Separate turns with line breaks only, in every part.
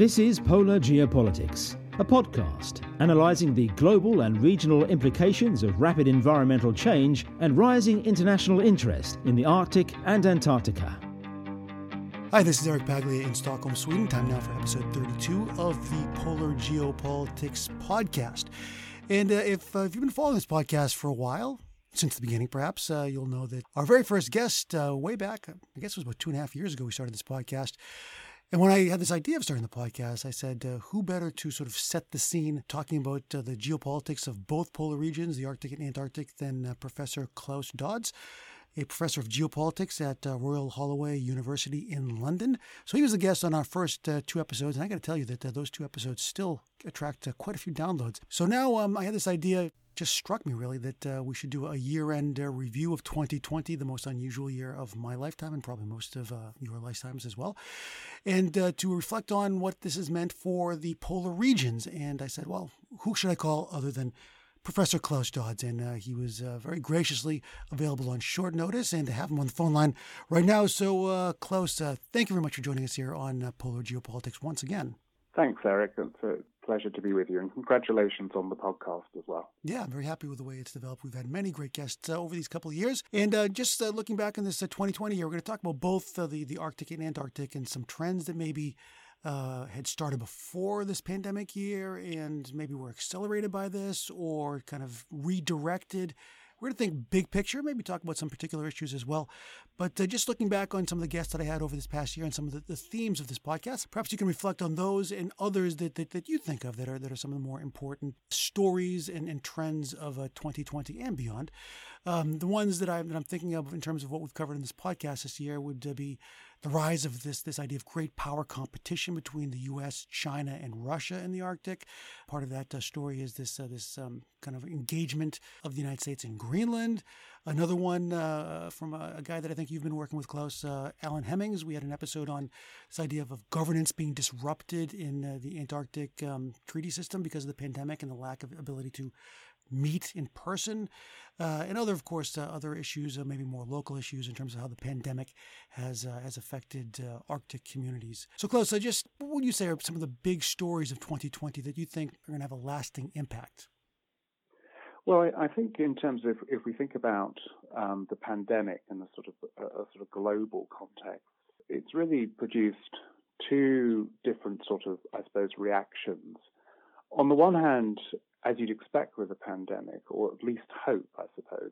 This is Polar Geopolitics, a podcast analysing the global and regional implications of rapid environmental change and rising international interest in the Arctic and Antarctica.
Hi, this is Eric Paglia in Stockholm, Sweden. Time now for episode 32 of the Polar Geopolitics podcast. And uh, if, uh, if you've been following this podcast for a while, since the beginning, perhaps, uh, you'll know that our very first guest, uh, way back, I guess it was about two and a half years ago, we started this podcast. And when I had this idea of starting the podcast, I said, uh, who better to sort of set the scene talking about uh, the geopolitics of both polar regions, the Arctic and Antarctic, than uh, Professor Klaus Dodds, a professor of geopolitics at uh, Royal Holloway University in London. So he was a guest on our first uh, two episodes. And I got to tell you that uh, those two episodes still attract quite a few downloads. So now um, I had this idea just struck me really that uh, we should do a year-end uh, review of 2020, the most unusual year of my lifetime and probably most of uh, your lifetimes as well, and uh, to reflect on what this has meant for the polar regions. And I said, well, who should I call other than Professor Klaus Dodds, and uh, he was uh, very graciously available on short notice, and to have him on the phone line right now. So, Klaus, thank you very much for joining us here on Polar Geopolitics once again.
Thanks, Eric. It's a pleasure to be with you, and congratulations on the podcast as well.
Yeah, I'm very happy with the way it's developed. We've had many great guests uh, over these couple of years, and uh, just uh, looking back on this 2020 uh, year, we're going to talk about both uh, the the Arctic and Antarctic and some trends that maybe. Uh, had started before this pandemic year and maybe were accelerated by this or kind of redirected we're going to think big picture, maybe talk about some particular issues as well. But uh, just looking back on some of the guests that I had over this past year and some of the, the themes of this podcast, perhaps you can reflect on those and others that, that, that, you think of that are that are some of the more important stories and, and trends of uh, 2020 and beyond. Um, the ones that I'm, that I'm thinking of in terms of what we've covered in this podcast this year would uh, be the rise of this this idea of great power competition between the U.S., China, and Russia in the Arctic. Part of that uh, story is this uh, this um, kind of engagement of the United States in Greenland. Another one uh, from a, a, guy that I think you've been working with close, uh, Alan Hemmings. We had an episode on this idea of, of governance being disrupted in uh, the Antarctic um, treaty system because of the pandemic and the lack of ability to meet in person, uh, and other, of course, uh, other issues, uh, maybe more local issues in terms of how the pandemic has uh, has affected uh, Arctic communities. So, Klaus, just what would you say are some of the big stories of 2020 that you think are going to have a lasting impact?
Well, I think in terms of if we think about um, the pandemic and the sort of a sort of global context, it's really produced two different sort of, I suppose, reactions. On the one hand, as you'd expect with a pandemic, or at least hope, I suppose,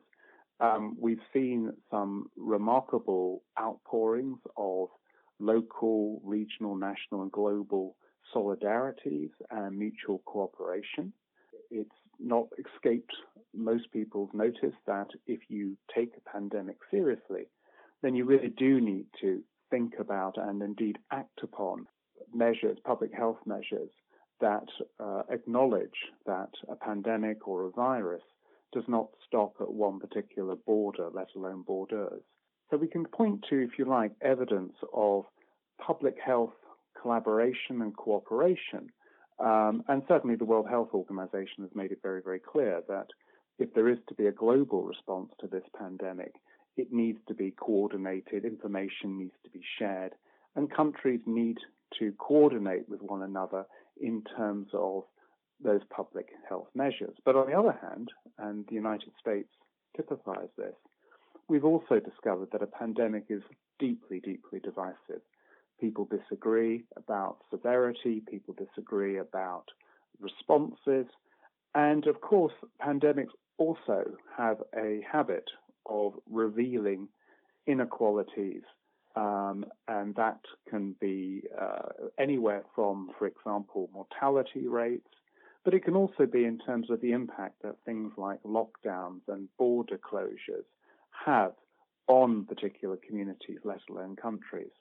um, we've seen some remarkable outpourings of local, regional, national, and global solidarities and mutual cooperation. It's not escaped most people's notice that if you take a pandemic seriously, then you really do need to think about and indeed act upon measures, public health measures that uh, acknowledge that a pandemic or a virus does not stop at one particular border, let alone borders. So we can point to, if you like, evidence of public health collaboration and cooperation. Um, and certainly the World Health Organization has made it very, very clear that if there is to be a global response to this pandemic, it needs to be coordinated, information needs to be shared, and countries need to coordinate with one another in terms of those public health measures. But on the other hand, and the United States typifies this, we've also discovered that a pandemic is deeply, deeply divisive. People disagree about severity, people disagree about responses, and of course, pandemics also have a habit of revealing inequalities um, and that can be uh, anywhere from, for example, mortality rates, but it can also be in terms of the impact that things like lockdowns and border closures have on particular communities, let alone countries.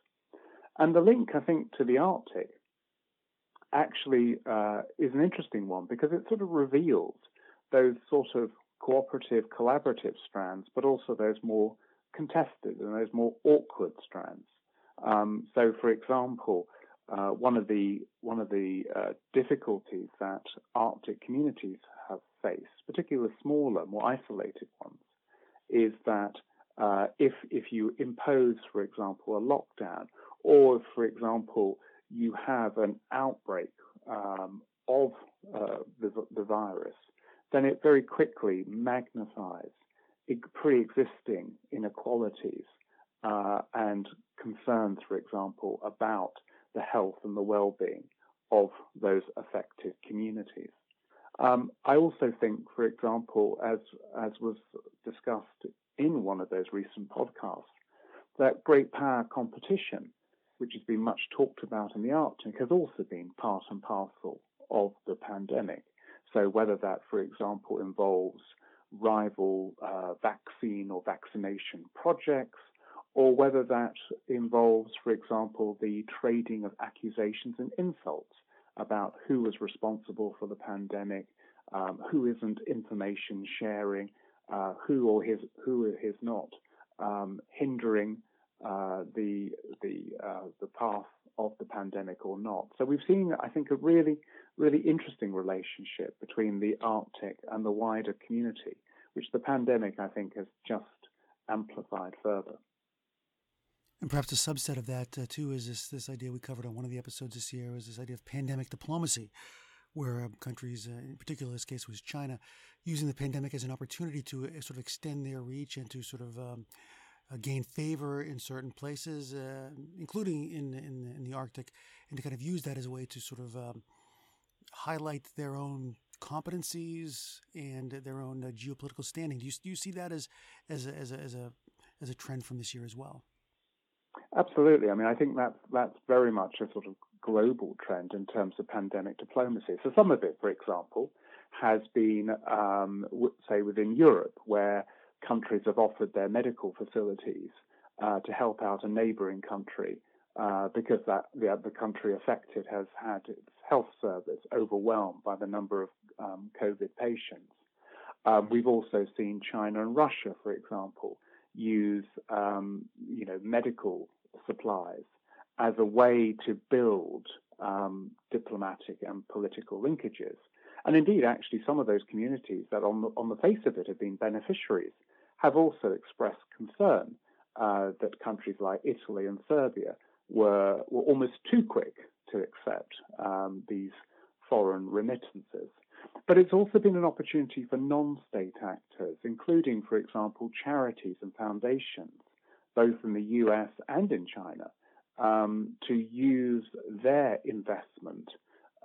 And the link, I think, to the Arctic actually uh, is an interesting one because it sort of reveals those sort of cooperative, collaborative strands, but also those more contested and those more awkward strands. Um, so, for example, uh, one of the one of the uh, difficulties that Arctic communities have faced, particularly smaller, more isolated ones, is that uh, if if you impose, for example, a lockdown, or for example, you have an outbreak um, of uh, the, the virus, then it very quickly magnifies pre existing inequalities uh, and concerns, for example, about the health and the well being of those affected communities. Um, I also think, for example, as, as was discussed in one of those recent podcasts, that great power competition, which has been much talked about in the Arctic, has also been part and parcel of the pandemic. So, whether that, for example, involves rival uh, vaccine or vaccination projects, or whether that involves, for example, the trading of accusations and insults about who was responsible for the pandemic, um, who isn't information sharing, uh, who or his who is not um, hindering uh, the the uh, the path of the pandemic or not. So we've seen, I think, a really really interesting relationship between the Arctic and the wider community, which the pandemic, I think, has just amplified further.
And perhaps a subset of that uh, too is this this idea we covered on one of the episodes this year was this idea of pandemic diplomacy, where um, countries, uh, in particular, this case was China, using the pandemic as an opportunity to uh, sort of extend their reach and to sort of um, uh, gain favor in certain places, uh, including in, in in the Arctic, and to kind of use that as a way to sort of um, highlight their own competencies and their own uh, geopolitical standing. Do you, do you see that as as a, as a, as a as a trend from this year as well?
Absolutely. I mean, I think that's that's very much a sort of global trend in terms of pandemic diplomacy. So some of it, for example, has been, um, say, within Europe, where countries have offered their medical facilities uh, to help out a neighbouring country uh, because that the, the country affected has had its health service overwhelmed by the number of um, COVID patients. Um, we've also seen China and Russia, for example, use um, you know medical supplies as a way to build um, diplomatic and political linkages. And indeed, actually, some of those communities that, on the, on the face of it, have been beneficiaries have also expressed concern uh, that countries like Italy and Serbia were, were almost too quick to accept um, these foreign remittances. But it's also been an opportunity for non state actors, including, for example, charities and foundations, both in the US and in China, um, to use their investment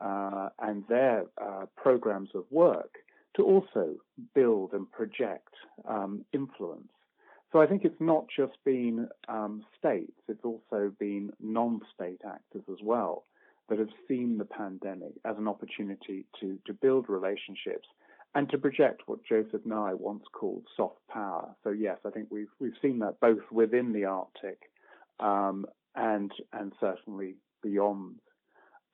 uh, and their uh, programs of work to also build and project um, influence. So I think it's not just been um, states, it's also been non state actors as well that have seen the pandemic as an opportunity to, to build relationships and to project what Joseph Nye once called soft power. So yes, I think we've we've seen that both within the Arctic um, and and certainly beyond.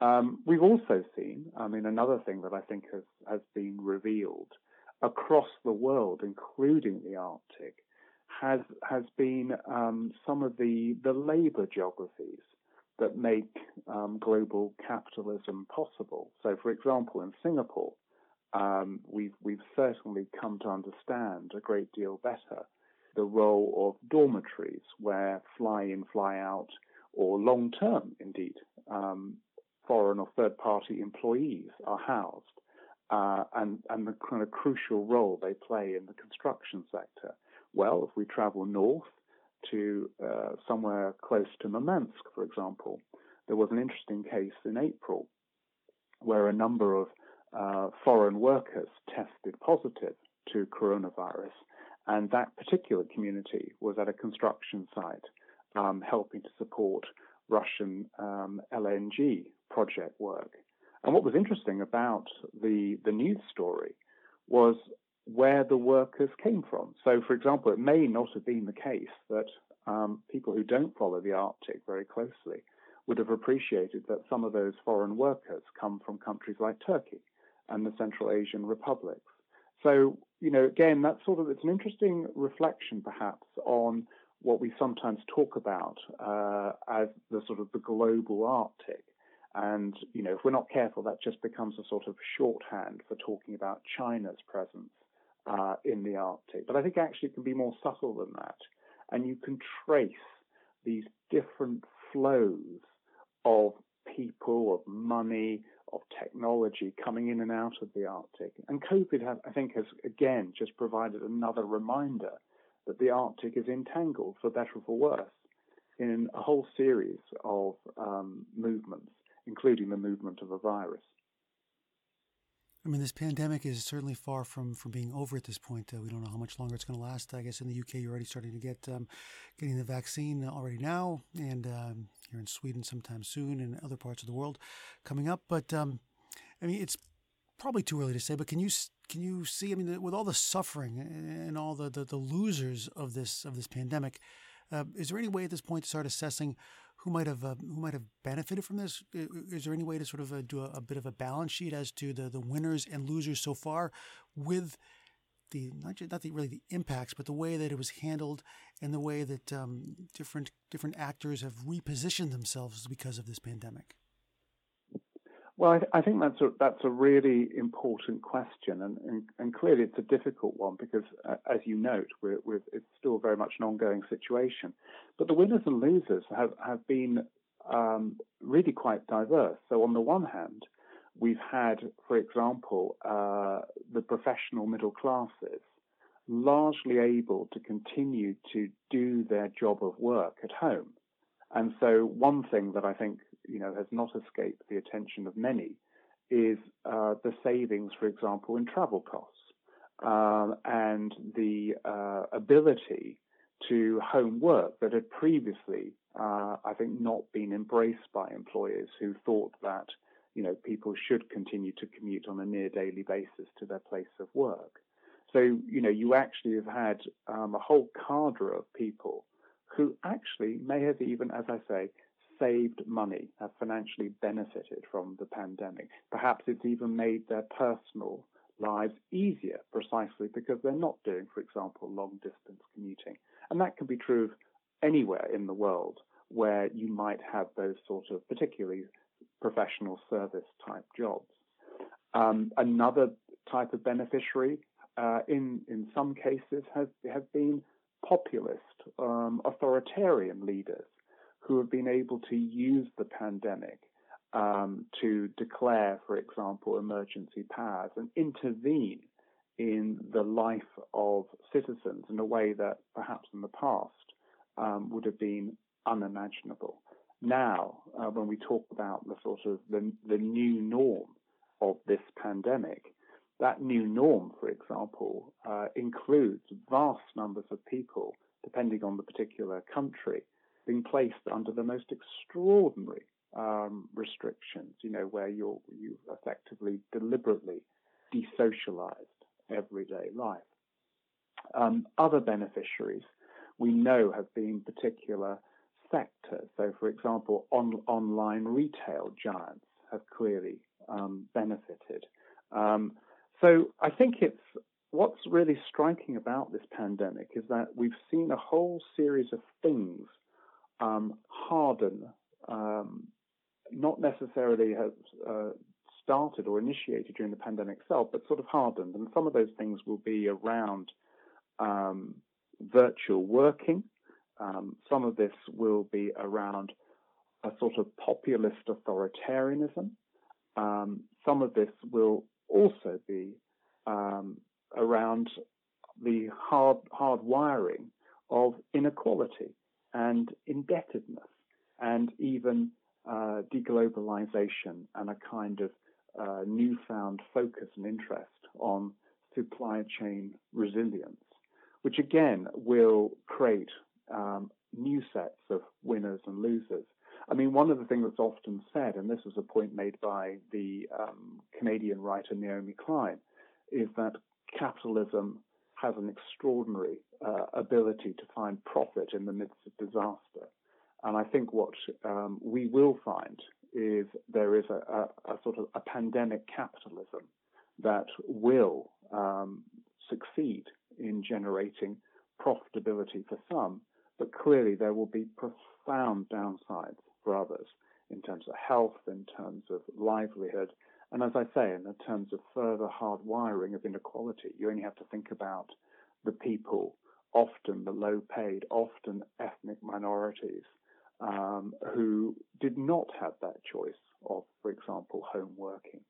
Um, we've also seen, I mean, another thing that I think has has been revealed across the world, including the Arctic, has has been um, some of the the labour geographies that make um, global capitalism possible. So, for example, in Singapore, um, we've we've certainly come to understand a great deal better the role of dormitories, where fly-in, fly-out, or long-term, indeed, um, foreign or third-party employees are housed, uh, and and the kind of crucial role they play in the construction sector. Well, if we travel north to uh, somewhere close to Murmansk, for example, there was an interesting case in April where a number of uh, foreign workers tested positive to coronavirus, and that particular community was at a construction site um, helping to support Russian um, LNG project work. And what was interesting about the, the news story was where the workers came from. So, for example, it may not have been the case that um, people who don't follow the Arctic very closely would have appreciated that some of those foreign workers come from countries like Turkey and the Central Asian republics. So, you know, again, that's sort of it's an interesting reflection, perhaps, on what we sometimes talk about uh, as the sort of the global Arctic. And you know, if we're not careful, that just becomes a sort of shorthand for talking about China's presence uh, in the Arctic. But I think actually it can be more subtle than that. And you can trace these different flows of people, of money, of technology coming in and out of the Arctic. And COVID, I think, has again just provided another reminder that the Arctic is entangled, for better or for worse, in a whole series of um, movements, including the movement of a virus.
I mean, this pandemic is certainly far from, from being over at this point. Uh, we don't know how much longer it's going to last. I guess in the UK, you're already starting to get um, getting the vaccine already now, and um, here in Sweden sometime soon, and other parts of the world coming up. But um, I mean, it's probably too early to say. But can you can you see? I mean, with all the suffering and all the, the, the losers of this of this pandemic, uh, is there any way at this point to start assessing who might have uh, who might have benefited from this? Is there any way to sort of uh, do a, a, bit of a balance sheet as to the, the winners and losers so far, with the not just, not the, really the impacts, but the way that it was handled and the way that um, different different actors have repositioned themselves because of this pandemic?
Well, I, th- I, think that's a, that's a really important question, and, and, and clearly it's a difficult one because, uh, as you note, we're, we're, it's still very much an ongoing situation. But the winners and losers have, have been um, really quite diverse. So, on the one hand, we've had, for example, uh, the professional middle classes largely able to continue to do their job of work at home. And so, one thing that I think you know has not escaped the attention of many is uh, the savings, for example, in travel costs uh, and the uh, ability to home work that had previously, uh, I think, not been embraced by employers who thought that you know people should continue to commute on a near daily basis to their place of work. So you know you actually have had um, a whole cadre of people who actually may have even, as I say, saved money, have financially benefited from the pandemic. Perhaps it's even made their personal lives easier precisely because they're not doing, for example, long distance commuting. And that can be true of anywhere in the world where you might have those sort of particularly professional service type jobs. Um, another type of beneficiary uh, in, in some cases has, have been populist, um, authoritarian leaders who have been able to use the pandemic um, to declare, for example, emergency powers and intervene in the life of citizens in a way that perhaps in the past um, would have been unimaginable. Now, uh, when we talk about the sort of the, the new norm of this pandemic, that new norm, for example, uh, includes vast numbers of people, depending on the particular country, being placed under the most extraordinary um, restrictions, you know, where you're you effectively deliberately desocialized everyday life. Um, other beneficiaries we know have been particular sectors. So, for example, on, online retail giants have clearly um, benefited. Um, so, I think it's what's really striking about this pandemic is that we've seen a whole series of things um, harden, um, not necessarily has uh, started or initiated during the pandemic itself, but sort of hardened. And some of those things will be around um, virtual working. Um, some of this will be around a sort of populist authoritarianism. Um, some of this will also be um, around the hard hard wiring of inequality and indebtedness and even uh, deglobalization and a kind of uh, newfound focus and interest on supply chain resilience, which again will create um, new sets of winners and losers. I mean, one of the things that's often said, and this was a point made by the um, Canadian writer Naomi Klein, is that capitalism has an extraordinary uh, ability to find profit in the midst of disaster. And I think what um, we will find is there is a, a, a, sort of a pandemic capitalism that will um, succeed in generating profitability for some, but clearly there will be profound downsides for others in terms of health, in terms of livelihood, and as I say, in terms of further hardwiring of inequality, you only have to think about the people, often the low paid, often ethnic minorities, um, who did not have that choice of, for example, home working.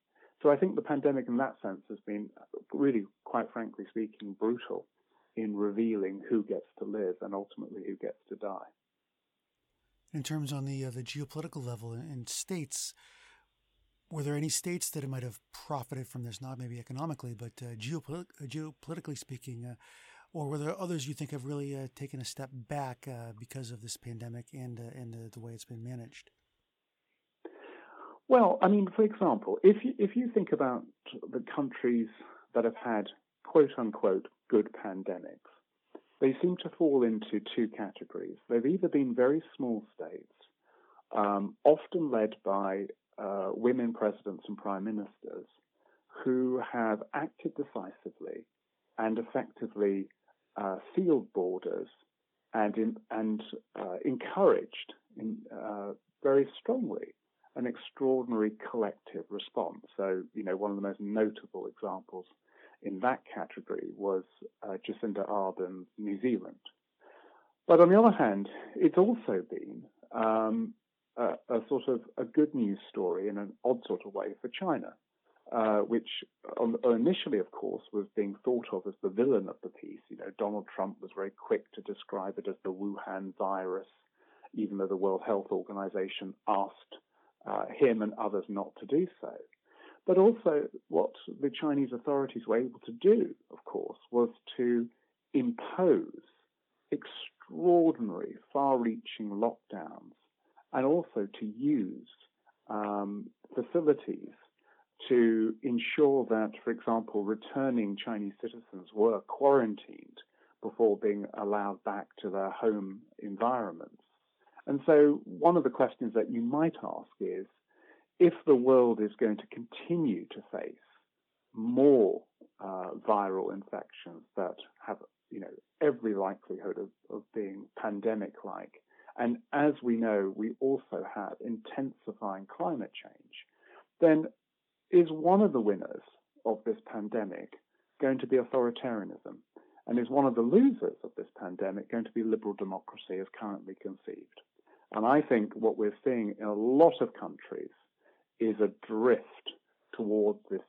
So I think the pandemic in that sense has been really, quite frankly speaking, brutal in revealing who gets to live and ultimately who gets to die.
In terms on the uh, the geopolitical level in states, were there any states that might have profited from this? Not maybe economically, but uh, geopolit- uh, geopolitically speaking, uh, or were there others you think have really uh, taken a step back uh, because of this pandemic and and the way it's been managed?
Well, I mean, for example, if you, if you think about the countries that have had quote unquote good pandemics, they seem to fall into two categories. They've either been very small states, um, often led by uh, women presidents and prime ministers, who have acted decisively and effectively uh, sealed borders and in, and uh, encouraged in, uh, very strongly an extraordinary collective response. So, you know, one of the most notable examples in that category was uh, Jacinda Ardern's New Zealand. But on the other hand, it's also been um, a, sort of a good news story in an odd sort of way for China, uh, which um, initially, of course, was being thought of as the villain of the piece. You know, Donald Trump was very quick to describe it as the Wuhan virus, even though the World Health Organization asked uh, him and others not to do so. But also, what the Chinese authorities were able to do, of course, was to impose extraordinary, far reaching lockdowns and also to use um, facilities to ensure that, for example, returning Chinese citizens were quarantined before being allowed back to their home environments. And so, one of the questions that you might ask is if the world is going to continue to face more uh, viral infections that have, you know, every likelihood of, of being pandemic-like, and as we know, we also have intensifying climate change, then is one of the winners of this pandemic going to be authoritarianism? And is one of the losers of this pandemic going to be liberal democracy as currently conceived? And I think what we're seeing in a lot of countries is a drift towards this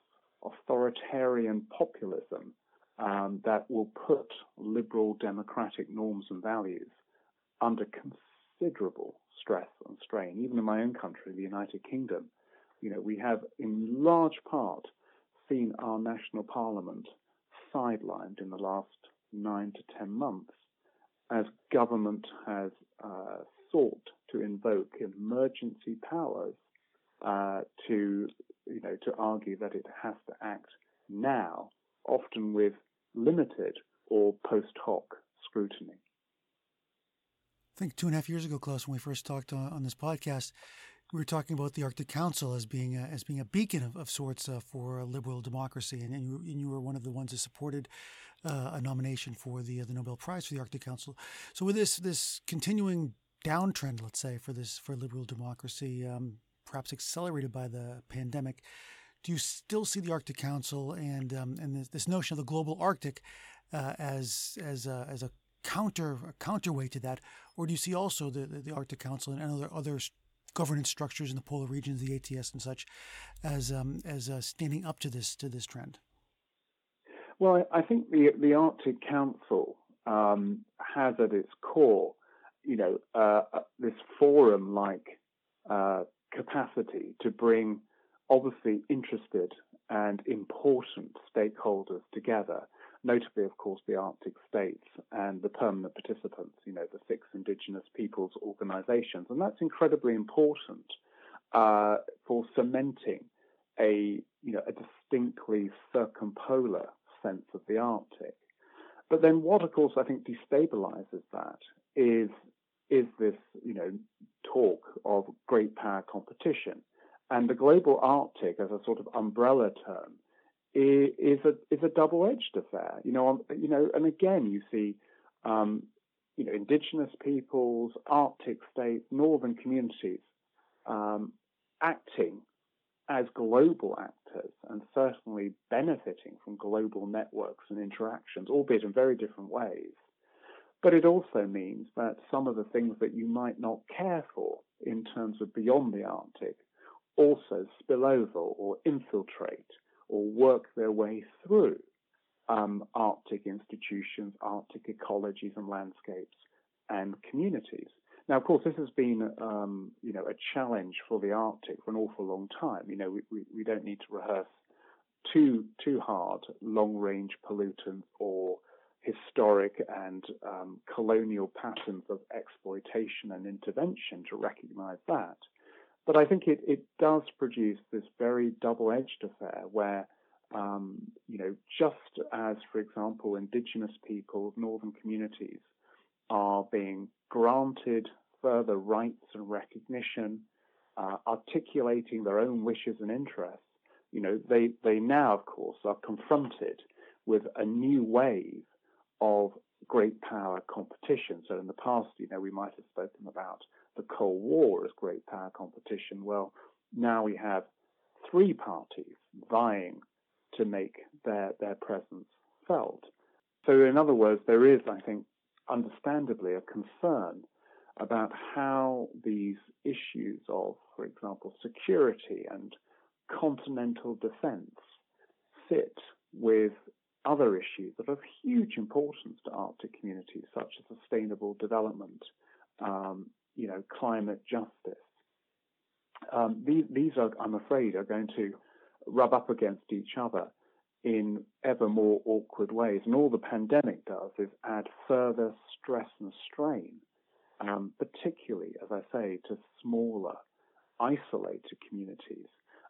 authoritarian populism um, that will put liberal democratic norms and values under considerable stress and strain. Even in my own country, the United Kingdom, you know, we have in large part seen our national parliament sidelined in the last nine to ten months as government has uh, sought to invoke emergency powers uh, to, you know, to argue that it has to act now, often with limited or post hoc scrutiny.
I think two and a half years ago, Klaus, when we first talked on, on this podcast, we were talking about the Arctic Council as being a, as being a beacon of, of sorts uh, for liberal democracy, and, and, you, and, you, were one of the ones that supported uh, a nomination for the uh, the Nobel Prize for the Arctic Council. So with this this continuing downtrend, let's say, for this for liberal democracy, um, perhaps accelerated by the pandemic, do you still see the Arctic Council and um, and this, this, notion of the global Arctic uh, as as a, as a counter counterweight to that, or do you see also the, the, the Arctic Council and other other governance structures in the polar regions, the ATS and such, as um, as uh, standing up to this to this trend?
Well, I think the the Arctic Council um, has at its core you know, uh, uh, this forum-like uh, capacity to bring obviously interested and important stakeholders together, notably, of course, the Arctic states and the permanent participants, you know, the six indigenous peoples organizations. And that's incredibly important uh, for cementing a, you know, a distinctly circumpolar sense of the Arctic. But then what, of course, I think destabilizes that is is this, you know, talk of great power competition. And the global Arctic as a sort of umbrella term is, a is a double-edged affair. You know, you know, and again you see, um, you know, indigenous peoples, Arctic states, northern communities um, acting as global actors and certainly benefiting from global networks and interactions, albeit in very different ways. But it also means that some of the things that you might not care for in terms of beyond the Arctic also spill over or infiltrate or work their way through um, Arctic institutions, Arctic ecologies and landscapes and communities. Now, of course, this has been, um, you know, a challenge for the Arctic for an awful long time. You know, we, we, we don't need to rehearse too too hard long-range pollutants or historic and um, colonial patterns of exploitation and intervention to recognize that. But I think it, it does produce this very double-edged affair where um, you know, just as, for example, indigenous peoples, northern communities are being granted further rights and recognition, uh, articulating their own wishes and interests, you know, they, they now, of course, are confronted with a new wave of great power competition. So in the past, you know, we might have spoken about the Cold War as great power competition. Well, now we have three parties vying to make their, their presence felt. So, in other words, there is, I think, understandably a concern about how these issues of, for example, security and continental defense fit with other issues that are of huge importance to Arctic communities, such as sustainable development, um, you know, climate justice. Um, these, these are, I'm afraid, are going to rub up against each other in ever more awkward ways. And all the pandemic does is add further stress and strain, um, particularly, as I say, to smaller, isolated communities.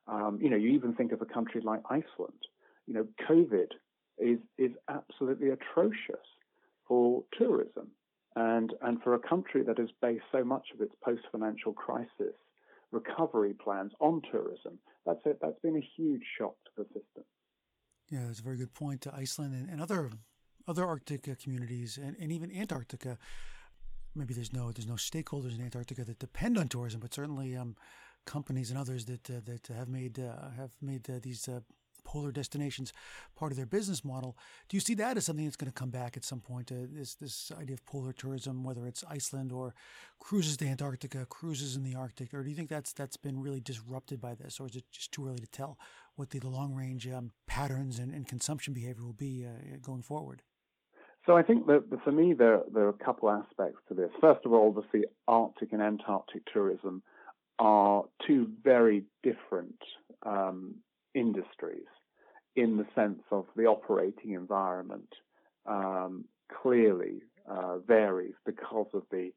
Um, you know, you even think of a country like Iceland. You know, COVID is is absolutely atrocious for tourism, and and for a country that has based so much of its post-financial crisis recovery plans on tourism. That's it. That's been a huge shock to the system.
Yeah, that's a very good point. To Iceland and, and other other Arctic uh, communities, and, and even Antarctica. Maybe there's no there's no stakeholders in Antarctica that depend on tourism, but certainly um, companies and others that uh, that have made uh, have made uh, these uh, polar destinations part of their business model. Do you see that as something that's going to come back at some point? Uh, this this idea of polar tourism, whether it's Iceland or cruises to Antarctica, cruises in the Arctic, or do you think that's that's been really disrupted by this, or is it just too early to tell what the, the long range um, patterns and, and, consumption behavior will be uh, going forward?
So I think that for me there there are a couple aspects to this. First of all, obviously Arctic and Antarctic tourism are two very different um, industries in the sense of the operating environment um, clearly uh, varies because of the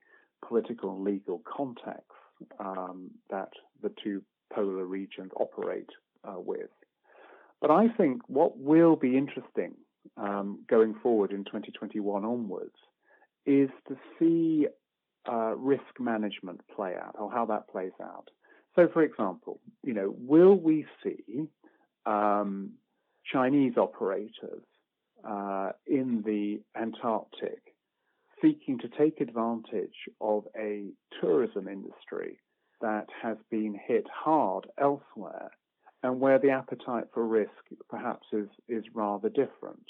political and legal context um, that the two polar regions operate uh, with. But I think what will be interesting um, going forward in 2021 onwards is to see uh, risk management play out or how that plays out. So, for example, you know, will we see um, Chinese operators uh, in the Antarctic seeking to take advantage of a tourism industry that has been hit hard elsewhere and where the appetite for risk perhaps is, is rather different.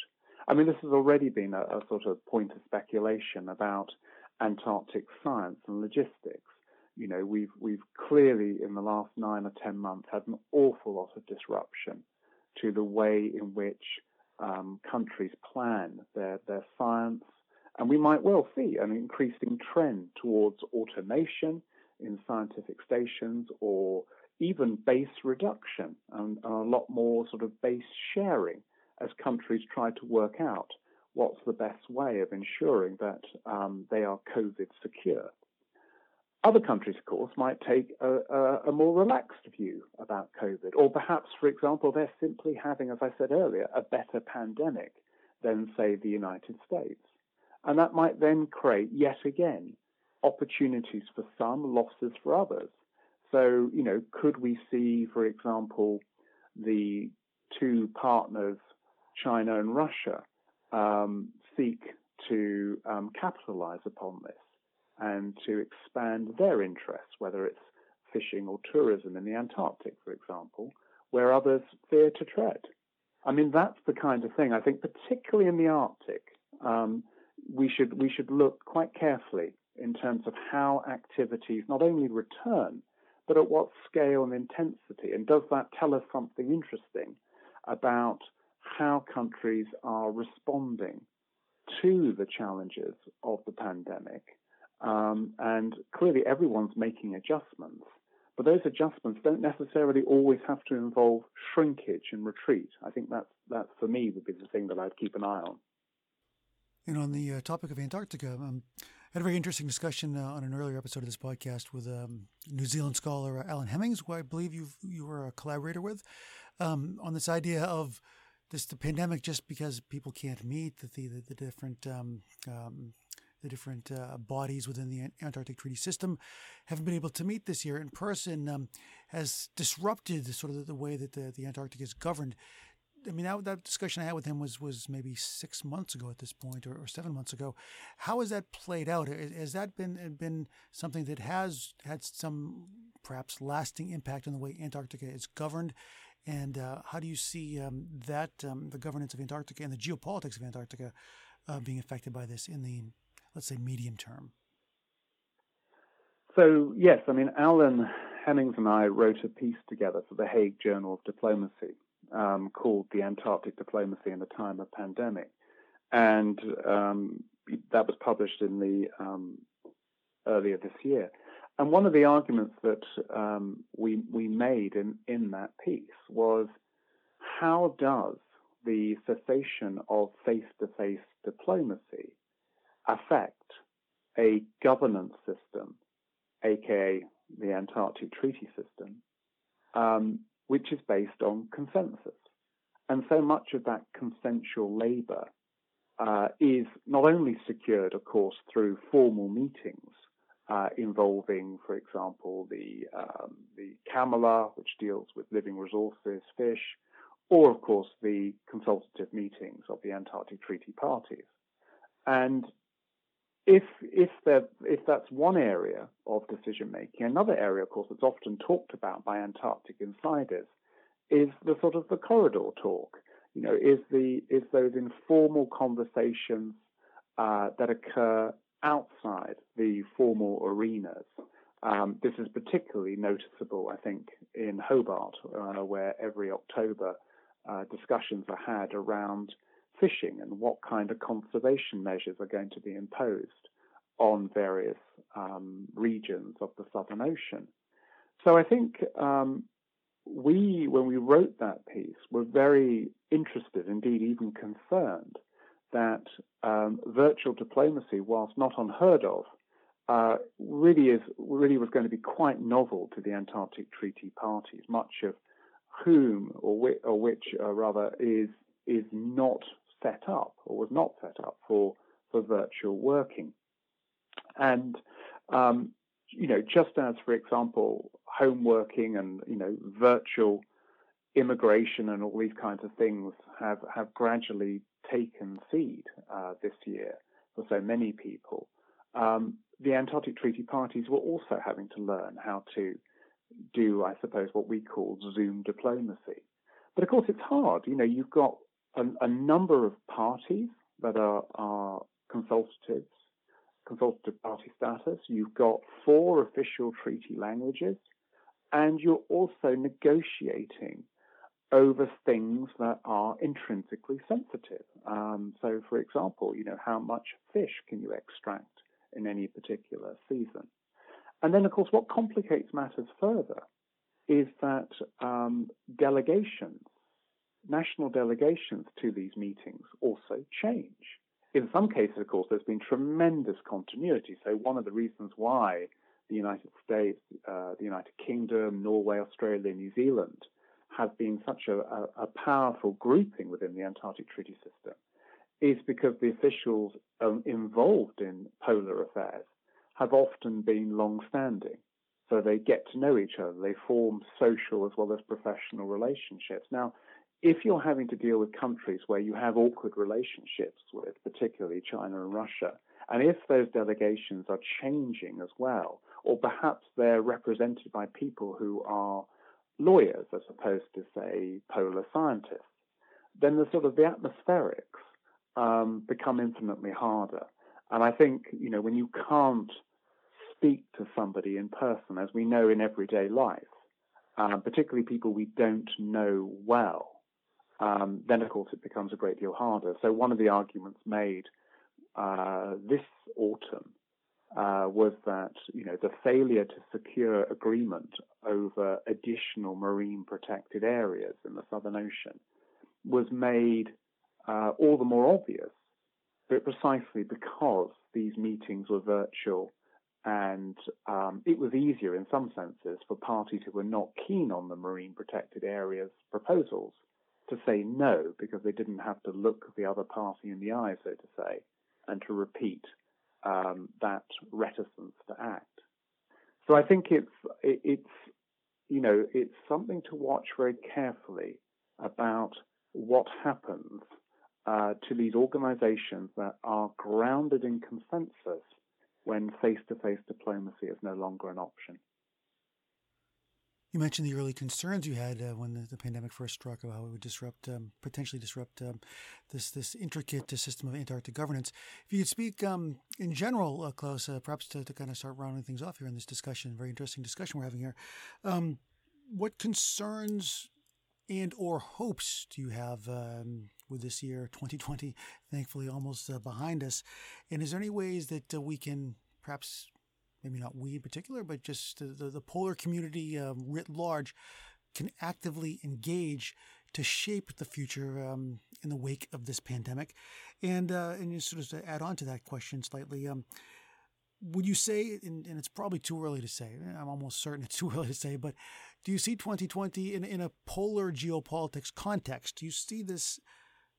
I mean, this has already been a, a sort of point of speculation about Antarctic science and logistics. You know, we've we've clearly in the last nine or ten months had an awful lot of disruption to the way in which um, countries plan their their science, and we might well see an increasing trend towards automation in scientific stations or even base reduction and, and a lot more sort of base sharing as countries try to work out what's the best way of ensuring that um, they are COVID secure. Other countries, of course, might take a, a, a, more relaxed view about COVID, or perhaps, for example, they're simply having, as I said earlier, a better pandemic than, say, the United States. And that might then create, yet again, opportunities for some, losses for others. So, you know, could we see, for example, the two partners, China and Russia, um, seek to um, capitalize upon this and to expand their interests, whether it's fishing or tourism in the Antarctic, for example, where others fear to tread. I mean, that's the kind of thing I think, particularly in the Arctic, um, we should we should look quite carefully in terms of how activities not only return but at what scale and intensity? And does that tell us something interesting about how countries are responding to the challenges of the pandemic? Um, and clearly, everyone's making adjustments. But those adjustments don't necessarily always have to involve shrinkage and retreat. I think that's, that, for me, would be the thing that I'd keep an eye on.
And on the uh, topic of Antarctica, um, I had a very interesting discussion uh, on an earlier episode of this podcast with um, New Zealand scholar Alan Hemmings, who I believe you you were a collaborator with, um, on this idea of this the pandemic just because people can't meet the the, the different um, um, the different uh, bodies within the Antarctic Treaty System haven't been able to meet this year in person um, has disrupted sort of the, the way that the, the Antarctic is governed. I mean, that, that discussion I had with him was was maybe six months ago at this point, or, or seven months ago. How has that played out? Has that been been something that has had some perhaps lasting impact on the way Antarctica is governed? And uh, how do you see um, that um, the governance of Antarctica and the geopolitics of Antarctica uh, being affected by this in the let's say, medium term?
So, yes, I mean, Alan Hemmings and I wrote a piece together for the Hague Journal of Diplomacy um, called The Antarctic Diplomacy in the Time of Pandemic. And um, that was published in the um, earlier this year. And one of the arguments that um, we we made in, in that piece was how does the cessation of face to face diplomacy affect a governance system, aka the Antarctic Treaty System, um, which is based on consensus. And so much of that consensual labor uh, is not only secured, of course, through formal meetings uh, involving, for example, the um, the CCAMLR, which deals with living resources, fish, or of course the consultative meetings of the Antarctic Treaty parties. And if if there if that's one area of decision making, another area, of course, that's often talked about by Antarctic insiders is the sort of the corridor talk. You know, is the is those informal conversations uh, that occur outside the formal arenas. Um, this is particularly noticeable, I think, in Hobart, uh, where every October uh, discussions are had around fishing and what kind of conservation measures are going to be imposed on various um, regions of the Southern Ocean. So I think um, we, when we wrote that piece, were very interested, indeed even concerned, that um, virtual diplomacy, whilst not unheard of, uh, really is really was going to be quite novel to the Antarctic Treaty parties, much of whom or, or which uh, rather is is not set up or was not set up for, for virtual working. And, um, you know, just as, for example, home working and, you know, virtual immigration and all these kinds of things have, have gradually taken seed uh, this year for so many people, um, the Antarctic Treaty parties were also having to learn how to do, I suppose, what we call Zoom diplomacy. But of course, it's hard. You know, you've got a, a number of parties that are, are consultatives, consultative party status. You've got four official treaty languages, and you're also negotiating over things that are intrinsically sensitive. Um, so, for example, you know, how much fish can you extract in any particular season? And then, of course, what complicates matters further is that um, delegations national delegations to these meetings also change. In some cases, of course, there's been tremendous continuity. So, one of the reasons why the United States, uh, the United Kingdom, Norway, Australia, New Zealand have been such a, a, a powerful grouping within the Antarctic Treaty System is because the officials um, involved in polar affairs have often been long standing. So they get to know each other, they form social as well as professional relationships. Now, if you're having to deal with countries where you have awkward relationships with, particularly China and Russia, and if those delegations are changing as well, or perhaps they're represented by people who are lawyers as opposed to, say, polar scientists, then the sort of the atmospherics um, become infinitely harder. And I think, you know, when you can't speak to somebody in person, as we know in everyday life, uh, particularly people we don't know well, um, then of course it becomes a great deal harder. So one of the arguments made uh, this autumn uh, was that you know the failure to secure agreement over additional marine protected areas in the Southern Ocean was made uh, all the more obvious, but precisely because these meetings were virtual and um, it was easier in some senses for parties who were not keen on the marine protected areas proposals to say no because they didn't have to look the other party in the eye, so to say, and to repeat um, that reticence to act. So I think it's it's you know it's something to watch very carefully about what happens uh, to these organizations that are grounded in consensus when face to face diplomacy is no longer an option.
You mentioned the early concerns you had uh, when the, the, pandemic first struck about how it would disrupt, um, potentially disrupt um, this this intricate system of Antarctic governance. If you could speak um, in general, uh, Klaus, uh, perhaps to, to, kind of start rounding things off here in this discussion, very interesting discussion we're having here. Um, what concerns and or hopes do you have um, with this year 2020 thankfully almost uh, behind us and is there any ways that uh, we can perhaps maybe not we in particular but just the, the, the polar community uh, writ large can actively engage to shape the future um, in the wake of this pandemic and uh, and just sort of to add on to that question slightly um, would you say, and, and, it's probably too early to say, I'm almost certain it's too early to say, but do you see 2020 in, in a polar geopolitics context? Do you see this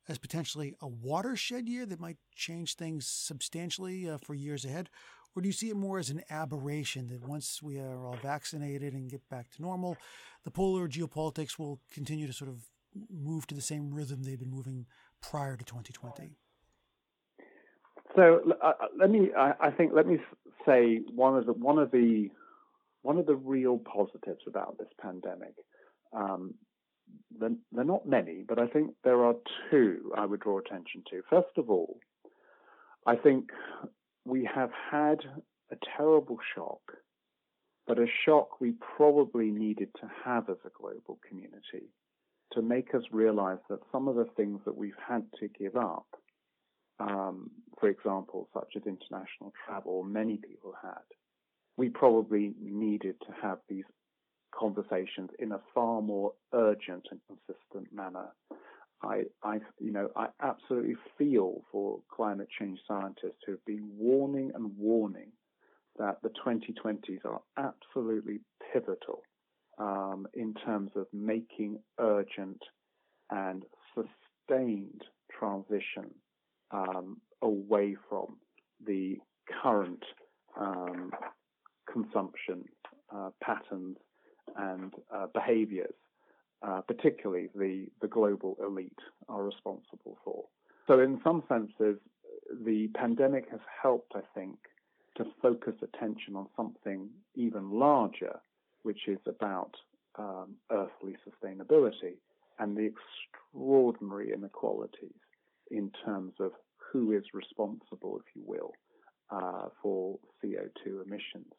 as potentially a watershed year that might change things substantially uh, for years ahead? Or do you see it more as an aberration that once we are all vaccinated and get back to normal, the polar geopolitics will continue to sort of move to the same rhythm they've been moving prior to 2020?
So uh, let me, I, I, think, let me say one of the one of the one of the real positives about this pandemic. Um, they're, they're not many, but I think there are two I would draw attention to. First of all, I think we have had a terrible shock, but a shock we probably needed to have as a global community to make us realize that some of the things that we've had to give up um, for example, such as international travel, many people had, we probably needed to have these conversations in a far more urgent and consistent manner. I, I, you know, I absolutely feel for climate change scientists who have been warning and warning that the 2020s are absolutely pivotal um, in terms of making urgent and sustained transition um, away from the current um, consumption uh, patterns and uh, behaviors, uh, particularly the, the global elite are responsible for. So, in some senses, the pandemic has helped, I think, to focus attention on something even larger, which is about um, earthly sustainability and the extraordinary inequalities in terms of who is responsible, if you will, uh, for CO2 emissions.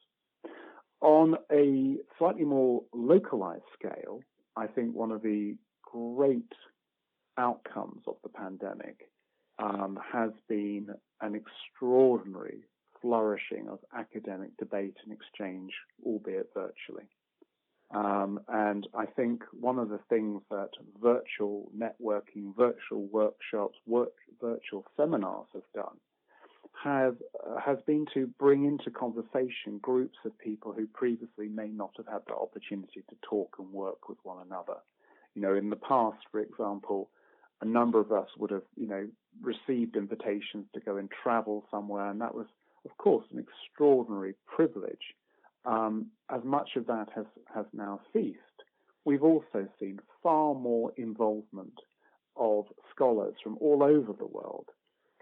On a slightly more localized scale, I think one of the great outcomes of the pandemic um, has been an extraordinary flourishing of academic debate and exchange, albeit virtually. Um, and I think one of the things that virtual networking, virtual workshops, work, virtual seminars have done have uh, has been to bring into conversation groups of people who previously may not have had the opportunity to talk and work with one another. You know, in the past, for example, a number of us would have, you know, received invitations to go and travel somewhere, and that was, of course, an extraordinary privilege um, as much of that has, has now ceased, we've also seen far more involvement of scholars from all over the world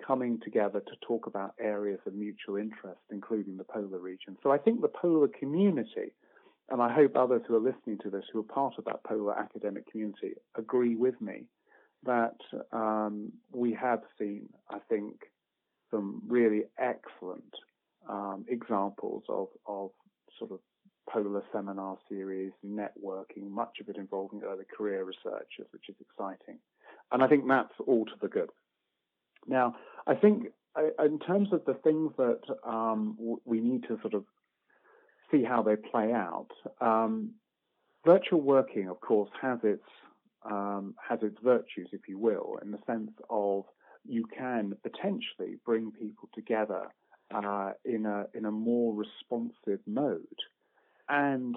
coming together to talk about areas of mutual interest, including the polar region. So I think the polar community, and I hope others who are listening to this who are part of that polar academic community agree with me that um, we have seen, I think, some really excellent um, examples of, of sort of polar seminar series, networking, much of it involving early career researchers, which is exciting. And I think that's all to the good. Now, I think in terms of the things that um, we need to sort of see how they play out, um, virtual working, of course, has its um, has its virtues, if you will, in the sense of you can potentially bring people together uh, in a in a more responsive mode, and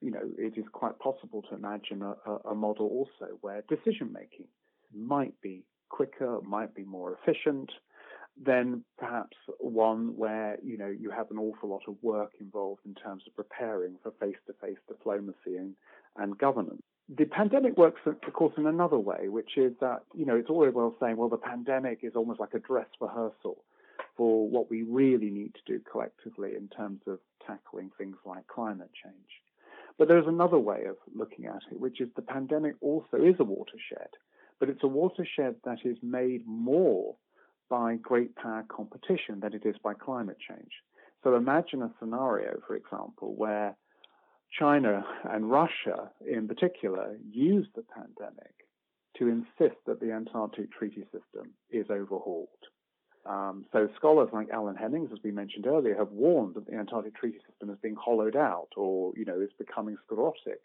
you know it is quite possible to imagine a, a model also where decision making might be quicker, might be more efficient than perhaps one where you know you have an awful lot of work involved in terms of preparing for face-to-face diplomacy and, and governance. The pandemic works, of course, in another way, which is that you know it's all very well saying, well, the pandemic is almost like a dress rehearsal for what we really need to do collectively in terms of tackling things like climate change. But there's another way of looking at it, which is the pandemic also is a watershed, but it's a watershed that is made more by great power competition than it is by climate change. So imagine a scenario, for example, where China and Russia in particular use the pandemic to insist that the Antarctic Treaty System is overhauled. Um, so scholars like Alan Hemmings, as we mentioned earlier, have warned that the Antarctic Treaty System is being hollowed out or, you know, is becoming sclerotic.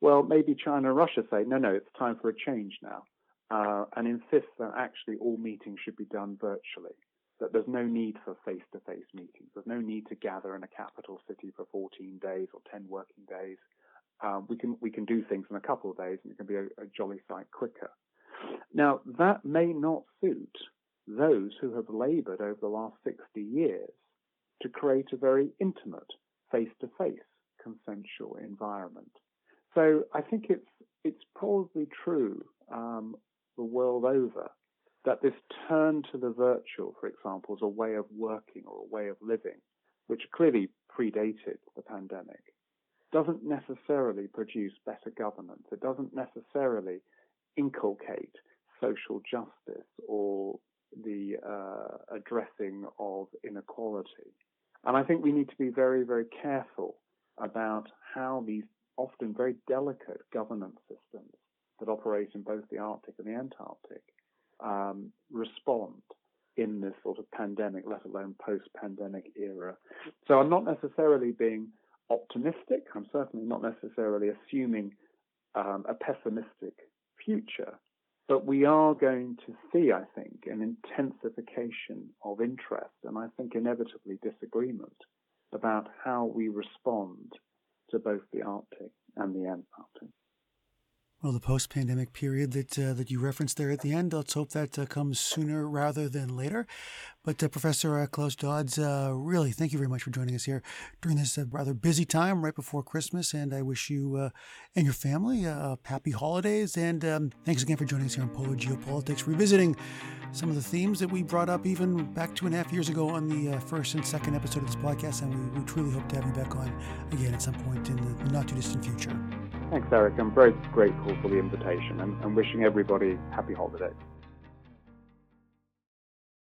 Well, maybe China and Russia say, no, no, it's time for a change now, uh, and insists that actually all meetings should be done virtually, that there's no need for face-to-face meetings. There's no need to gather in a capital city for 14 days or 10 working days. Um, we can we can do things in a couple of days, and it can be a, a jolly sight quicker. Now that may not suit those who have labored over the last 60 years to create a very intimate, face to face consensual environment. So I think it's, it's probably true um, the world over that this turn to the virtual, for example, as a way of working or a way of living, which clearly predated the pandemic, doesn't necessarily produce better governance. It doesn't necessarily inculcate social justice or the uh, addressing of inequality. And I think we need to be very, very careful about how these often very delicate governance systems that operate in both the Arctic and the Antarctic um, respond in this sort of pandemic, let alone post pandemic era. So I'm not necessarily being optimistic. I'm certainly not necessarily assuming um, a pessimistic future. But we are going to see, I think, an intensification of interest and I think inevitably disagreement about how we respond to both the Arctic and the Antarctic.
Well, the post-pandemic period that uh, that you referenced there at the end, let's hope that uh, comes sooner rather than later. But uh, Professor uh, Klaus Dodds, uh, really, thank you very much for joining us here during this uh, rather busy time right before Christmas. And I wish you and your family happy holidays. And um, thanks again for joining us here on Polar Geopolitics, revisiting some of the themes that we brought up even back two and a half years ago on the first and second episode of this podcast. And we, we truly hope to have you back on again at some point in the not too distant future.
Thanks, Eric. I'm very grateful for the invitation and, and wishing everybody happy holidays.